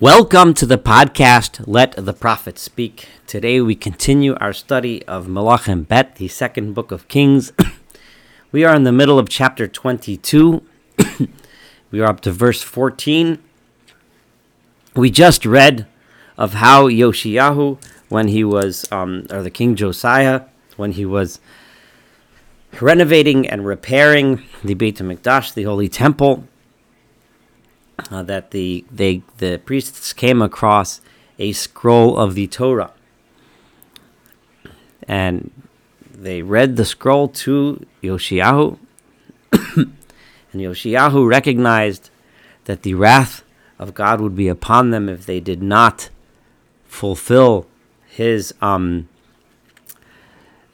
Welcome to the podcast, Let the Prophet Speak. Today we continue our study of Malachim Bet, the second book of Kings. we are in the middle of chapter 22. we are up to verse 14. We just read of how Yoshiyahu, when he was, um, or the King Josiah, when he was renovating and repairing the Beit HaMikdash, the Holy Temple, uh, that the they the priests came across a scroll of the Torah, and they read the scroll to Yoshiyahu, and Yoshiyahu recognized that the wrath of God would be upon them if they did not fulfill his um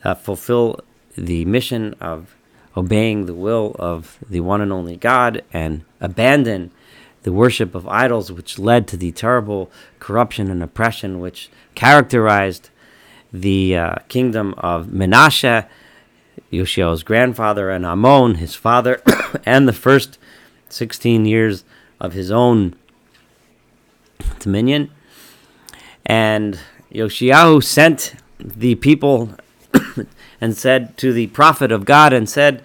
uh, fulfill the mission of obeying the will of the one and only God and abandon the worship of idols, which led to the terrible corruption and oppression which characterized the uh, kingdom of Menashe, Yoshia's grandfather, and Amon, his father, and the first 16 years of his own dominion. And Yoshiyahu sent the people and said to the prophet of God, and said,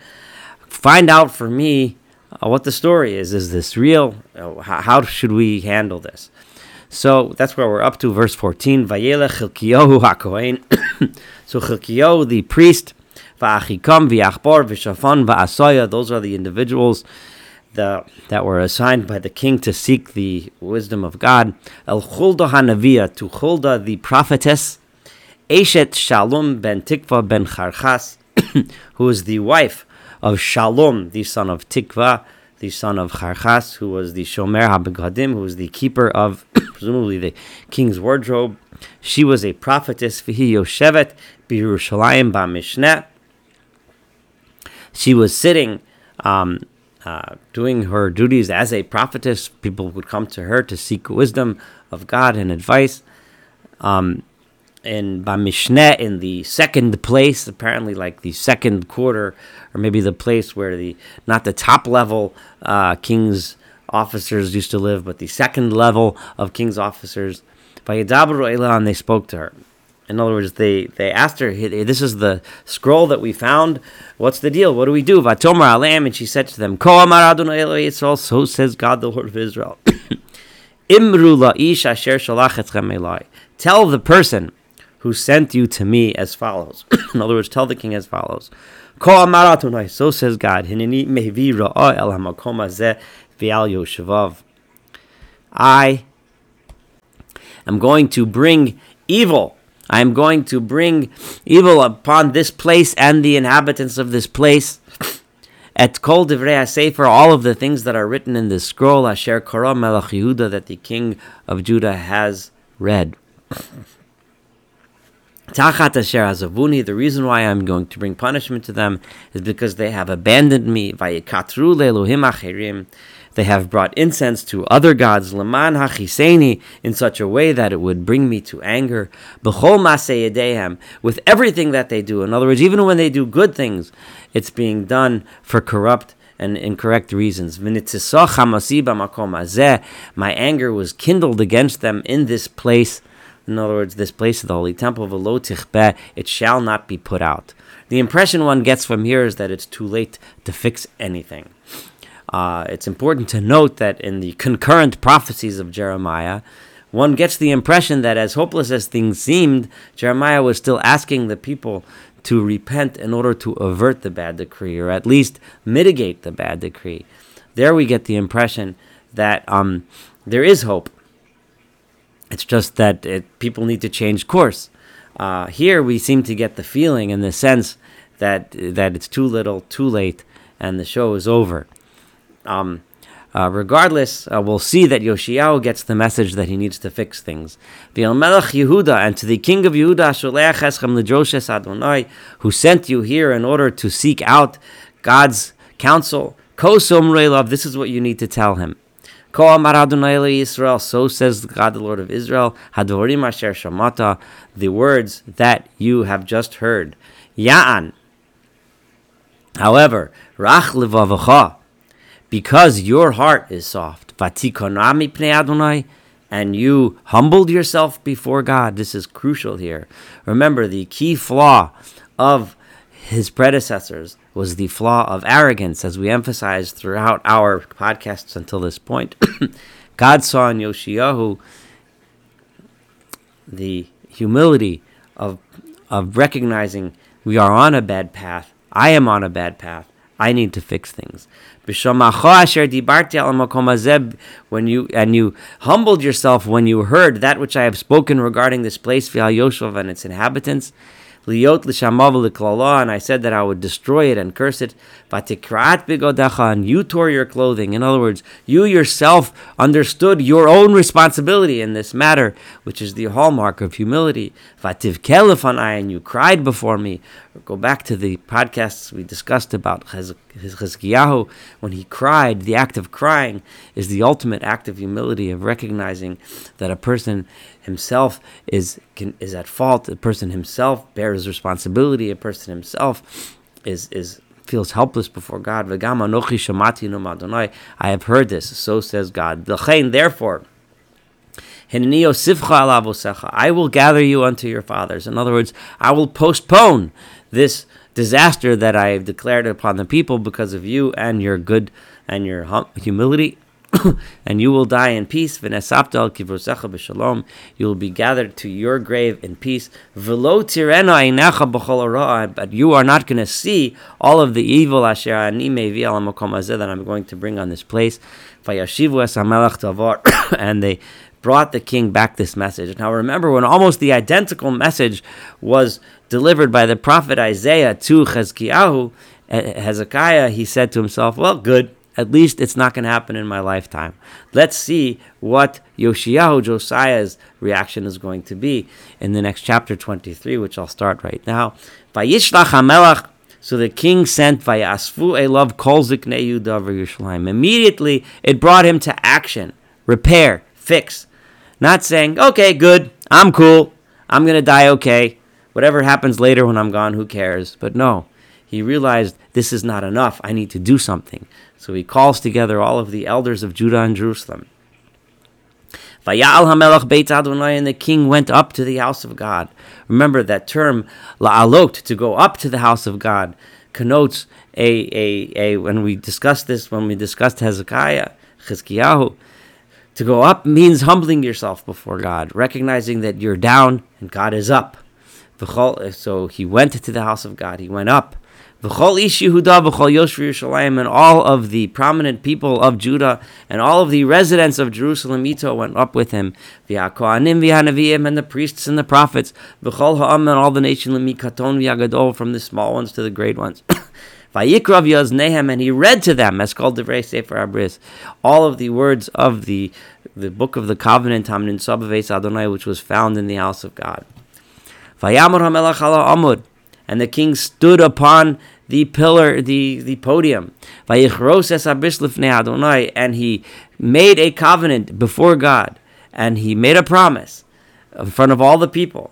Find out for me uh, what the story is. Is this real? Uh, how, should we handle this? So that's where we're up to, verse 14. Vayelech Chilkiyahu HaKohen. so Chilkiyahu, the priest, those are the individuals the, that were assigned by the king to seek the wisdom of God. El Chulda to Chulda, the prophetess, Eshet Shalom ben Tikva ben Charchas, who is the wife of Shalom, the son of Tikva, the son of Charchas, who was the Shomer HaBegadim, who was the keeper of, presumably, the king's wardrobe. She was a prophetess, Vihi Yoshevet, Birushalayim Ba'mishneh. She was sitting, um, uh, doing her duties as a prophetess. People would come to her to seek wisdom of God and advice. Um, in Bamishneh in the second place, apparently like the second quarter, or maybe the place where the not the top level uh, king's officers used to live, but the second level of king's officers. By and they spoke to her. In other words, they, they asked her, This is the scroll that we found. What's the deal? What do we do? Vatomar Alam, and she said to them, Ko Amar Yisrael, so says God, the Lord of Israel. Tell the person who sent you to me as follows. In other words, tell the king as follows. So says God. I am going to bring evil. I am going to bring evil upon this place and the inhabitants of this place. At Kol Divrei Sefer, all of the things that are written in this scroll, Asher Korah Melech Yehuda, that the king of Judah has read. Tachat asher azavuni. The reason why I'm going to bring punishment to them is because they have abandoned me. Vayikatru leelohim acherim. They have brought incense to other gods, leman hachiseni, in such a way that it would bring me to anger. B'chol masei with everything that they do. In other words, even when they do good things, it's being done for corrupt and incorrect reasons. My anger was kindled against them in this place. In other words, this place of the Holy Temple, Velotichbe, it shall not be put out. The impression one gets from here is that it's too late to fix anything. Uh, it's important to note that in the concurrent prophecies of Jeremiah, one gets the impression that as hopeless as things seemed, Jeremiah was still asking the people to repent in order to avert the bad decree, or at least mitigate the bad decree. There we get the impression that um, there is hope it's just that it, people need to change course. Uh, here we seem to get the feeling and the sense that that it's too little, too late, and the show is over. Um, uh, regardless, uh, we'll see that Yoshiyahu gets the message that he needs to fix things. The Melech Yehuda and to the king of Yehuda, Adonai, who sent you here in order to seek out God's counsel. Kosomrei this is what you need to tell him. Israel. So says God, the Lord of Israel. Hadorim asher shamata. The words that you have just heard. Ya'an. However, rach because your heart is soft. Vatikonami pnei Adonai, and you humbled yourself before God. This is crucial here. Remember, the key flaw of his predecessors was the flaw of arrogance, as we emphasized throughout our podcasts until this point. God saw in Yoshiyahu the humility of, of recognizing we are on a bad path. I am on a bad path. I need to fix things. When you and you humbled yourself when you heard that which I have spoken regarding this place, and its inhabitants, Liot l'shamav and I said that I would destroy it and curse it. Vatikrat bigodecha, and you tore your clothing. In other words, you yourself understood your own responsibility in this matter, which is the hallmark of humility. Vativ and you cried before me. Go back to the podcasts we discussed about Chizkiyahu. When he cried, the act of crying is the ultimate act of humility, of recognizing that a person himself is can, is at fault. a person himself bears responsibility. A person himself is is feels helpless before God. I have heard this. So says God. Therefore. I will gather you unto your fathers. In other words, I will postpone this disaster that I have declared upon the people because of you and your good and your hum- humility. and you will die in peace. You will be gathered to your grave in peace. But you are not going to see all of the evil that I'm going to bring on this place. and they brought the king back this message. Now remember, when almost the identical message was delivered by the prophet Isaiah to Hezekiah, eh, Hezekiah, he said to himself, Well, good. At least it's not going to happen in my lifetime. Let's see what Yoshiyahu, Josiah's reaction is going to be in the next chapter 23, which I'll start right now. So the king sent Vayasfu Elav Kol Ziknei Yerushalayim. Immediately, it brought him to action, repair, fix. Not saying, okay, good, I'm cool, I'm going to die okay. Whatever happens later when I'm gone, who cares? But no, he realized this is not enough. I need to do something. So he calls together all of the elders of Judah and Jerusalem. Vayal Beit and the king went up to the house of God. Remember that term, la'alot, to go up to the house of God, connotes a, a, a when we discussed this, when we discussed Hezekiah, Chizkiyahu, to go up means humbling yourself before God, recognizing that you're down and God is up. So he went to the house of God, he went up. And all of the prominent people of Judah and all of the residents of Jerusalem, Ito, went up with him. And the priests and the prophets. And all the nation, from the small ones to the great ones. Vayikrav Yoznehem, and he read to them, as called Devrei Sefer Abris, all of the words of the the book of the covenant, Hamnin Sabaves Adonai, which was found in the house of God. Vayamur HaMelech Amud, and the king stood upon the pillar, the, the podium. Va'yichros es Abrislefne Adonai, And he made a covenant before God, and he made a promise in front of all the people.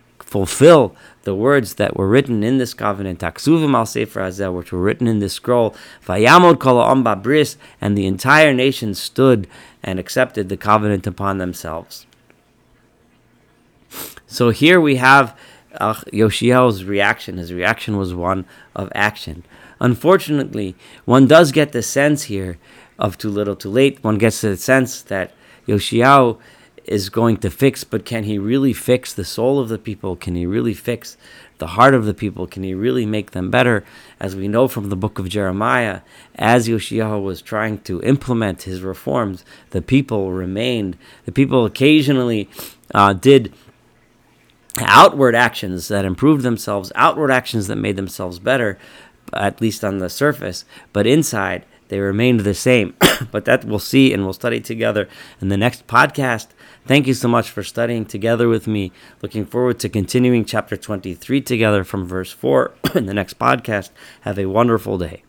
fulfill the words that were written in this covenant, taksuvim al sefer hazeh, which were written in this scroll, vayamod kol bris, and the entire nation stood and accepted the covenant upon themselves. So here we have uh, Yoshiyahu's reaction. His reaction was one of action. Unfortunately, one does get the sense here of too little, too late. One gets the sense that Yoshiyahu is going to fix, but can he really fix the soul of the people? Can he really fix the heart of the people? Can he really make them better? As we know from the book of Jeremiah, as Yoshiyahu was trying to implement his reforms, the people remained. The people occasionally uh, did outward actions that improved themselves, outward actions that made themselves better, at least on the surface, but inside they remained the same. but that we'll see and we'll study together in the next podcast. Thank you so much for studying together with me. Looking forward to continuing chapter 23 together from verse 4 in the next podcast. Have a wonderful day.